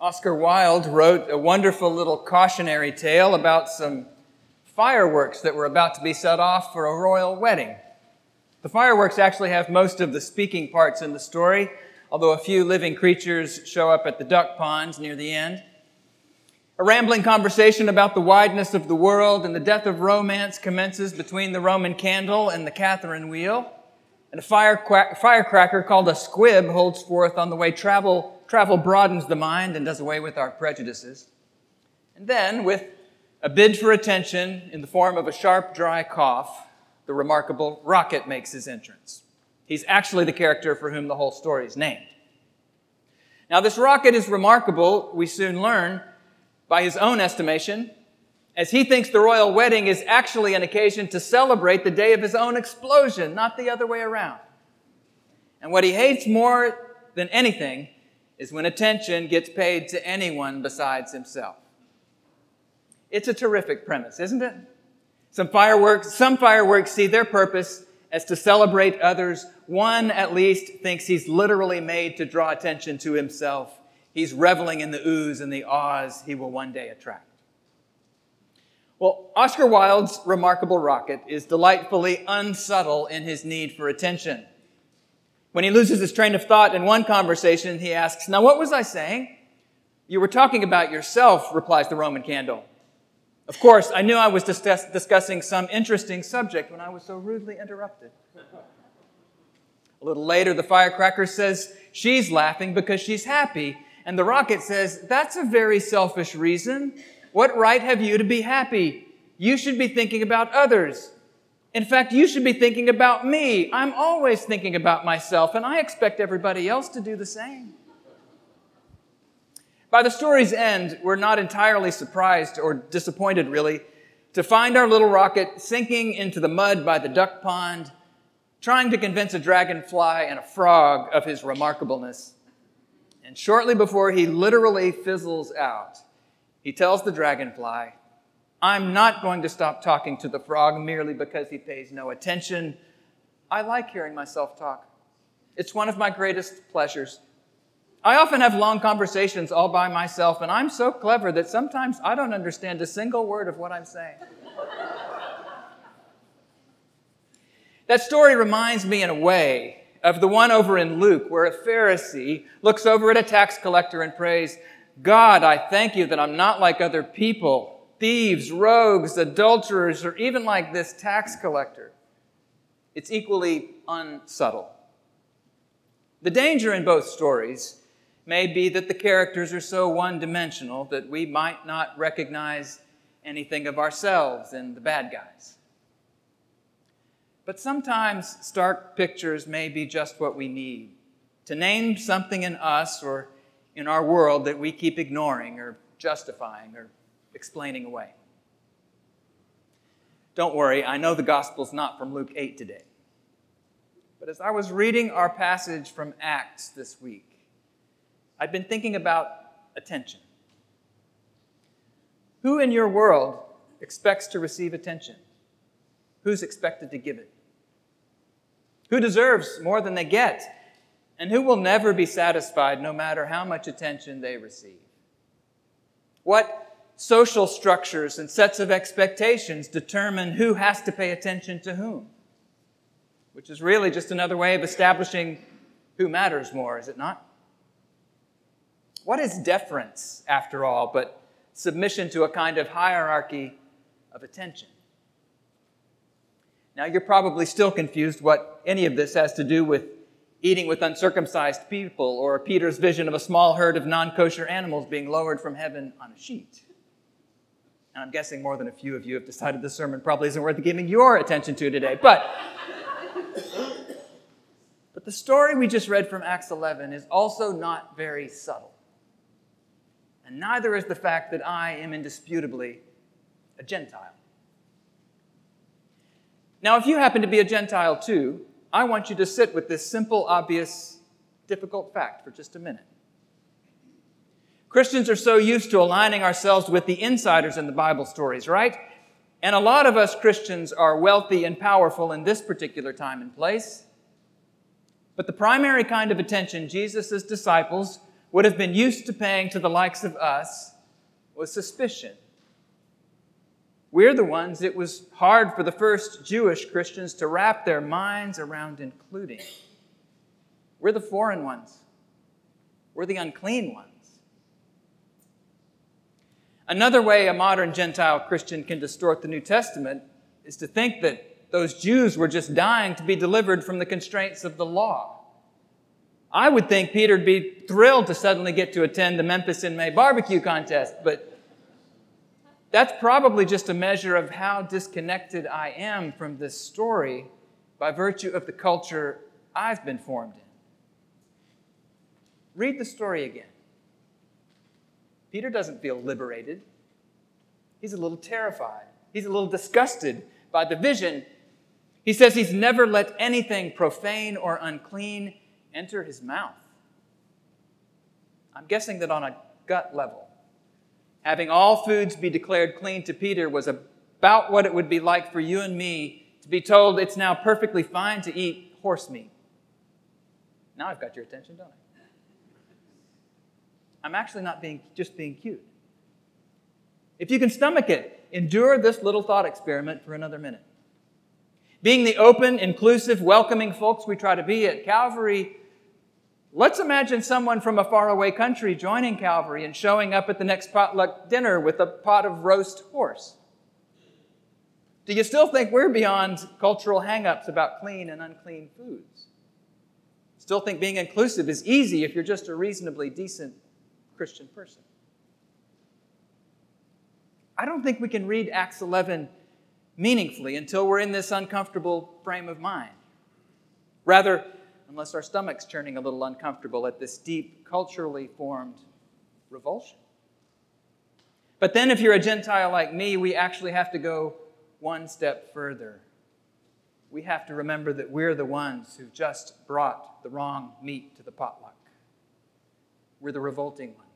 Oscar Wilde wrote a wonderful little cautionary tale about some fireworks that were about to be set off for a royal wedding. The fireworks actually have most of the speaking parts in the story, although a few living creatures show up at the duck ponds near the end. A rambling conversation about the wideness of the world and the death of romance commences between the Roman candle and the Catherine wheel. And a firecracker called a squib holds forth on the way travel Travel broadens the mind and does away with our prejudices. And then, with a bid for attention in the form of a sharp, dry cough, the remarkable Rocket makes his entrance. He's actually the character for whom the whole story is named. Now, this rocket is remarkable, we soon learn, by his own estimation, as he thinks the royal wedding is actually an occasion to celebrate the day of his own explosion, not the other way around. And what he hates more than anything is when attention gets paid to anyone besides himself. It's a terrific premise, isn't it? Some fireworks, some fireworks see their purpose as to celebrate others. One at least thinks he's literally made to draw attention to himself. He's reveling in the oohs and the ahs he will one day attract. Well, Oscar Wilde's remarkable rocket is delightfully unsubtle in his need for attention. When he loses his train of thought in one conversation, he asks, Now, what was I saying? You were talking about yourself, replies the Roman candle. Of course, I knew I was discuss- discussing some interesting subject when I was so rudely interrupted. A little later, the firecracker says she's laughing because she's happy. And the rocket says, That's a very selfish reason. What right have you to be happy? You should be thinking about others. In fact, you should be thinking about me. I'm always thinking about myself, and I expect everybody else to do the same. By the story's end, we're not entirely surprised or disappointed, really, to find our little rocket sinking into the mud by the duck pond, trying to convince a dragonfly and a frog of his remarkableness. And shortly before he literally fizzles out, he tells the dragonfly, I'm not going to stop talking to the frog merely because he pays no attention. I like hearing myself talk. It's one of my greatest pleasures. I often have long conversations all by myself, and I'm so clever that sometimes I don't understand a single word of what I'm saying. that story reminds me, in a way, of the one over in Luke, where a Pharisee looks over at a tax collector and prays, God, I thank you that I'm not like other people thieves, rogues, adulterers, or even like this tax collector. It's equally unsubtle. The danger in both stories may be that the characters are so one dimensional that we might not recognize anything of ourselves in the bad guys. But sometimes stark pictures may be just what we need to name something in us or in our world that we keep ignoring or justifying or explaining away. Don't worry, I know the gospel's not from Luke 8 today. But as I was reading our passage from Acts this week, I've been thinking about attention. Who in your world expects to receive attention? Who's expected to give it? Who deserves more than they get? And who will never be satisfied no matter how much attention they receive? What social structures and sets of expectations determine who has to pay attention to whom, which is really just another way of establishing who matters more, is it not? What is deference, after all, but submission to a kind of hierarchy of attention? Now, you're probably still confused what any of this has to do with eating with uncircumcised people or Peter's vision of a small herd of non kosher animals being lowered from heaven on a sheet. And I'm guessing more than a few of you have decided this sermon probably isn't worth giving your attention to today. But, but the story we just read from Acts 11 is also not very subtle. and neither is the fact that I am indisputably a Gentile. Now, if you happen to be a Gentile too, I want you to sit with this simple, obvious, difficult fact for just a minute. Christians are so used to aligning ourselves with the insiders in the Bible stories, right? And a lot of us Christians are wealthy and powerful in this particular time and place. But the primary kind of attention Jesus' disciples would have been used to paying to the likes of us was suspicion. We're the ones it was hard for the first Jewish Christians to wrap their minds around including. We're the foreign ones. We're the unclean ones. Another way a modern Gentile Christian can distort the New Testament is to think that those Jews were just dying to be delivered from the constraints of the law. I would think Peter'd be thrilled to suddenly get to attend the Memphis in May barbecue contest, but that's probably just a measure of how disconnected I am from this story by virtue of the culture I've been formed in. Read the story again. Peter doesn't feel liberated. He's a little terrified. He's a little disgusted by the vision. He says he's never let anything profane or unclean enter his mouth. I'm guessing that on a gut level, having all foods be declared clean to Peter was about what it would be like for you and me to be told it's now perfectly fine to eat horse meat. Now I've got your attention, don't I? I'm actually not being just being cute. If you can stomach it, endure this little thought experiment for another minute. Being the open, inclusive, welcoming folks we try to be at Calvary, let's imagine someone from a faraway country joining Calvary and showing up at the next potluck dinner with a pot of roast horse. Do you still think we're beyond cultural hangups about clean and unclean foods? Still think being inclusive is easy if you're just a reasonably decent Christian person. I don't think we can read Acts 11 meaningfully until we're in this uncomfortable frame of mind. Rather, unless our stomach's turning a little uncomfortable at this deep, culturally formed revulsion. But then, if you're a Gentile like me, we actually have to go one step further. We have to remember that we're the ones who've just brought the wrong meat to the potluck. We're the revolting ones.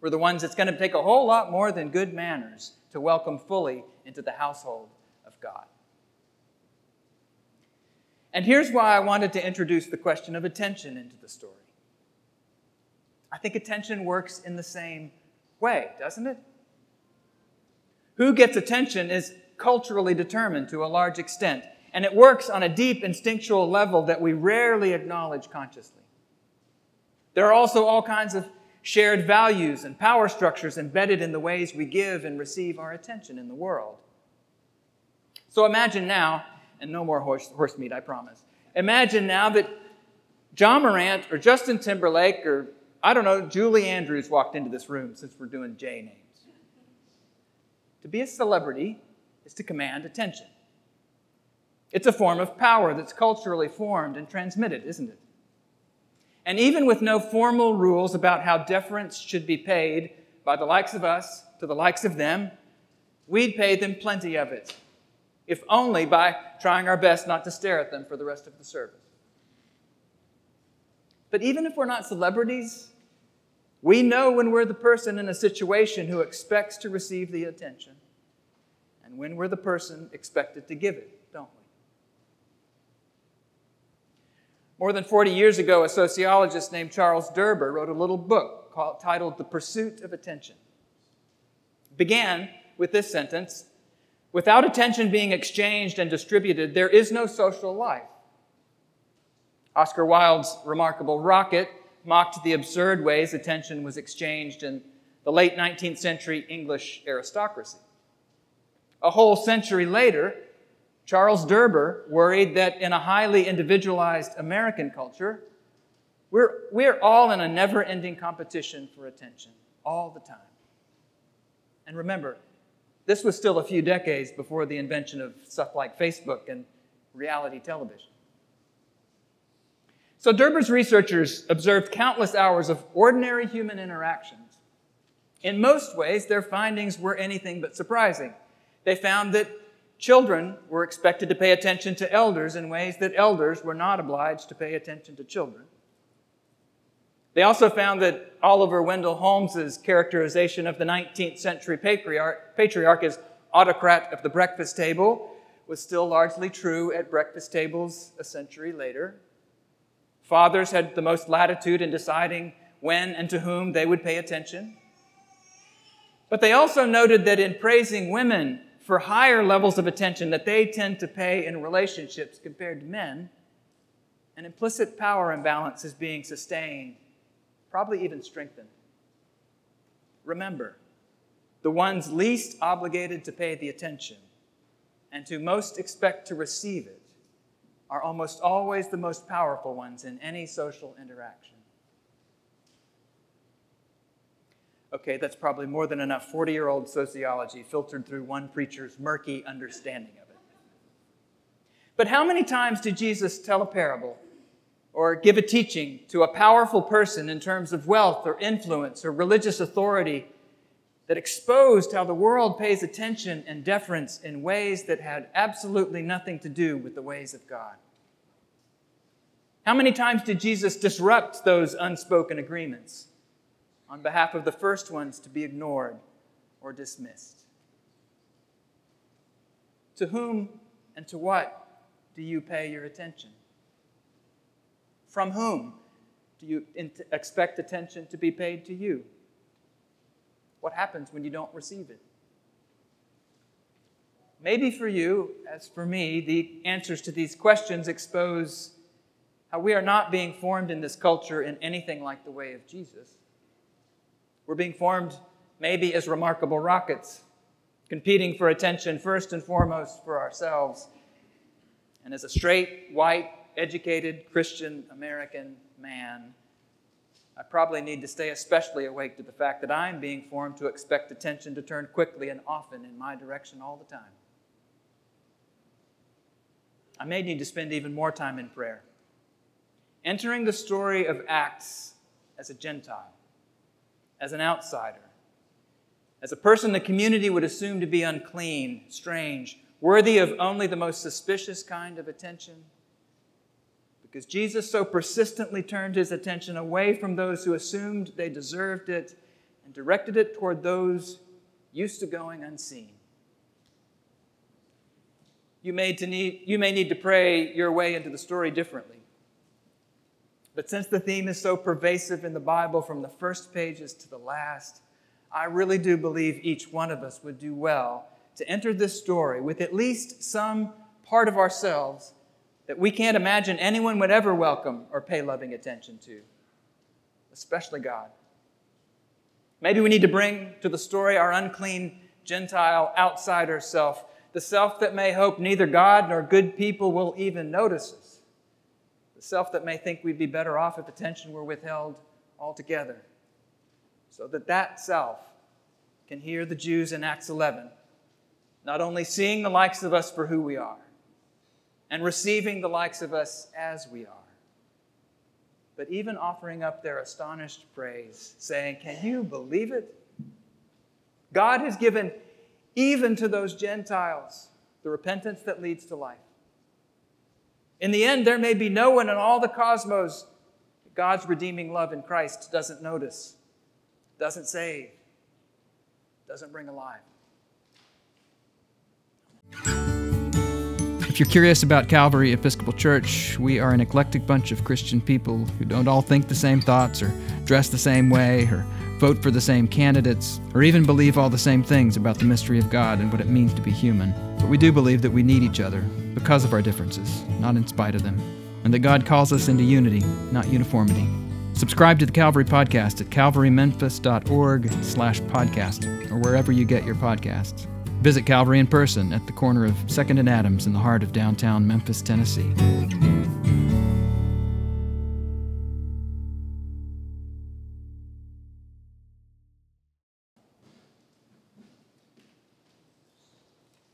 We're the ones that's going to take a whole lot more than good manners to welcome fully into the household of God. And here's why I wanted to introduce the question of attention into the story. I think attention works in the same way, doesn't it? Who gets attention is culturally determined to a large extent, and it works on a deep instinctual level that we rarely acknowledge consciously. There are also all kinds of shared values and power structures embedded in the ways we give and receive our attention in the world. So imagine now, and no more horse, horse meat, I promise. Imagine now that Ja Morant or Justin Timberlake or, I don't know, Julie Andrews walked into this room since we're doing J names. To be a celebrity is to command attention. It's a form of power that's culturally formed and transmitted, isn't it? And even with no formal rules about how deference should be paid by the likes of us to the likes of them, we'd pay them plenty of it, if only by trying our best not to stare at them for the rest of the service. But even if we're not celebrities, we know when we're the person in a situation who expects to receive the attention and when we're the person expected to give it. More than 40 years ago, a sociologist named Charles Derber wrote a little book called, titled The Pursuit of Attention. It began with this sentence Without attention being exchanged and distributed, there is no social life. Oscar Wilde's remarkable Rocket mocked the absurd ways attention was exchanged in the late 19th century English aristocracy. A whole century later, Charles Derber worried that in a highly individualized American culture, we're, we're all in a never ending competition for attention all the time. And remember, this was still a few decades before the invention of stuff like Facebook and reality television. So Derber's researchers observed countless hours of ordinary human interactions In most ways, their findings were anything but surprising. They found that children were expected to pay attention to elders in ways that elders were not obliged to pay attention to children. They also found that Oliver Wendell Holmes's characterization of the 19th century patriarch, patriarch as autocrat of the breakfast table was still largely true at breakfast tables a century later. Fathers had the most latitude in deciding when and to whom they would pay attention. But they also noted that in praising women for higher levels of attention that they tend to pay in relationships compared to men, an implicit power imbalance is being sustained, probably even strengthened. Remember, the ones least obligated to pay the attention and who most expect to receive it are almost always the most powerful ones in any social interaction. Okay, that's probably more than enough 40 year old sociology filtered through one preacher's murky understanding of it. But how many times did Jesus tell a parable or give a teaching to a powerful person in terms of wealth or influence or religious authority that exposed how the world pays attention and deference in ways that had absolutely nothing to do with the ways of God? How many times did Jesus disrupt those unspoken agreements on behalf of the first ones to be ignored or dismissed? To whom and to what do you pay your attention? From whom do you expect attention to be paid to you? What happens when you don't receive it? Maybe for you, as for me, the answers to these questions expose how we are not being formed in this culture in anything like the way of Jesus. We're being formed maybe as remarkable rockets, competing for attention first and foremost for ourselves. And as a straight, white, educated Christian American man, I probably need to stay especially awake to the fact that I'm being formed to expect attention to turn quickly and often in my direction all the time. I may need to spend even more time in prayer, entering the story of Acts as a Gentile, as an outsider, as a person the community would assume to be unclean, strange, worthy of only the most suspicious kind of attention because Jesus so persistently turned his attention away from those who assumed they deserved it and directed it toward those used to going unseen. You may, need, you may need to pray your way into the story differently. But since the theme is so pervasive in the Bible from the first pages to the last, I really do believe each one of us would do well to enter this story with at least some part of ourselves that we can't imagine anyone would ever welcome or pay loving attention to, especially God. Maybe we need to bring to the story our unclean Gentile outsider self, the self that may hope neither God nor good people will even notice us, the self that may think we'd be better off if attention were withheld altogether, so that that self can hear the Jews in Acts 11, not only seeing the likes of us for who we are, and receiving the likes of us as we are, but even offering up their astonished praise, saying, Can you believe it? God has given even to those Gentiles the repentance that leads to life. In the end, there may be no one in all the cosmos that God's redeeming love in Christ doesn't notice, doesn't save, doesn't bring alive. If you're curious about Calvary Episcopal Church, we are an eclectic bunch of Christian people who don't all think the same thoughts or dress the same way or vote for the same candidates or even believe all the same things about the mystery of God and what it means to be human. But we do believe that we need each other because of our differences, not in spite of them, and that God calls us into unity, not uniformity. Subscribe to the Calvary Podcast at calvarymemphis.org slash podcast or wherever you get your podcasts. Visit Calvary in person at the corner of 2nd and Adams in the heart of downtown Memphis, Tennessee.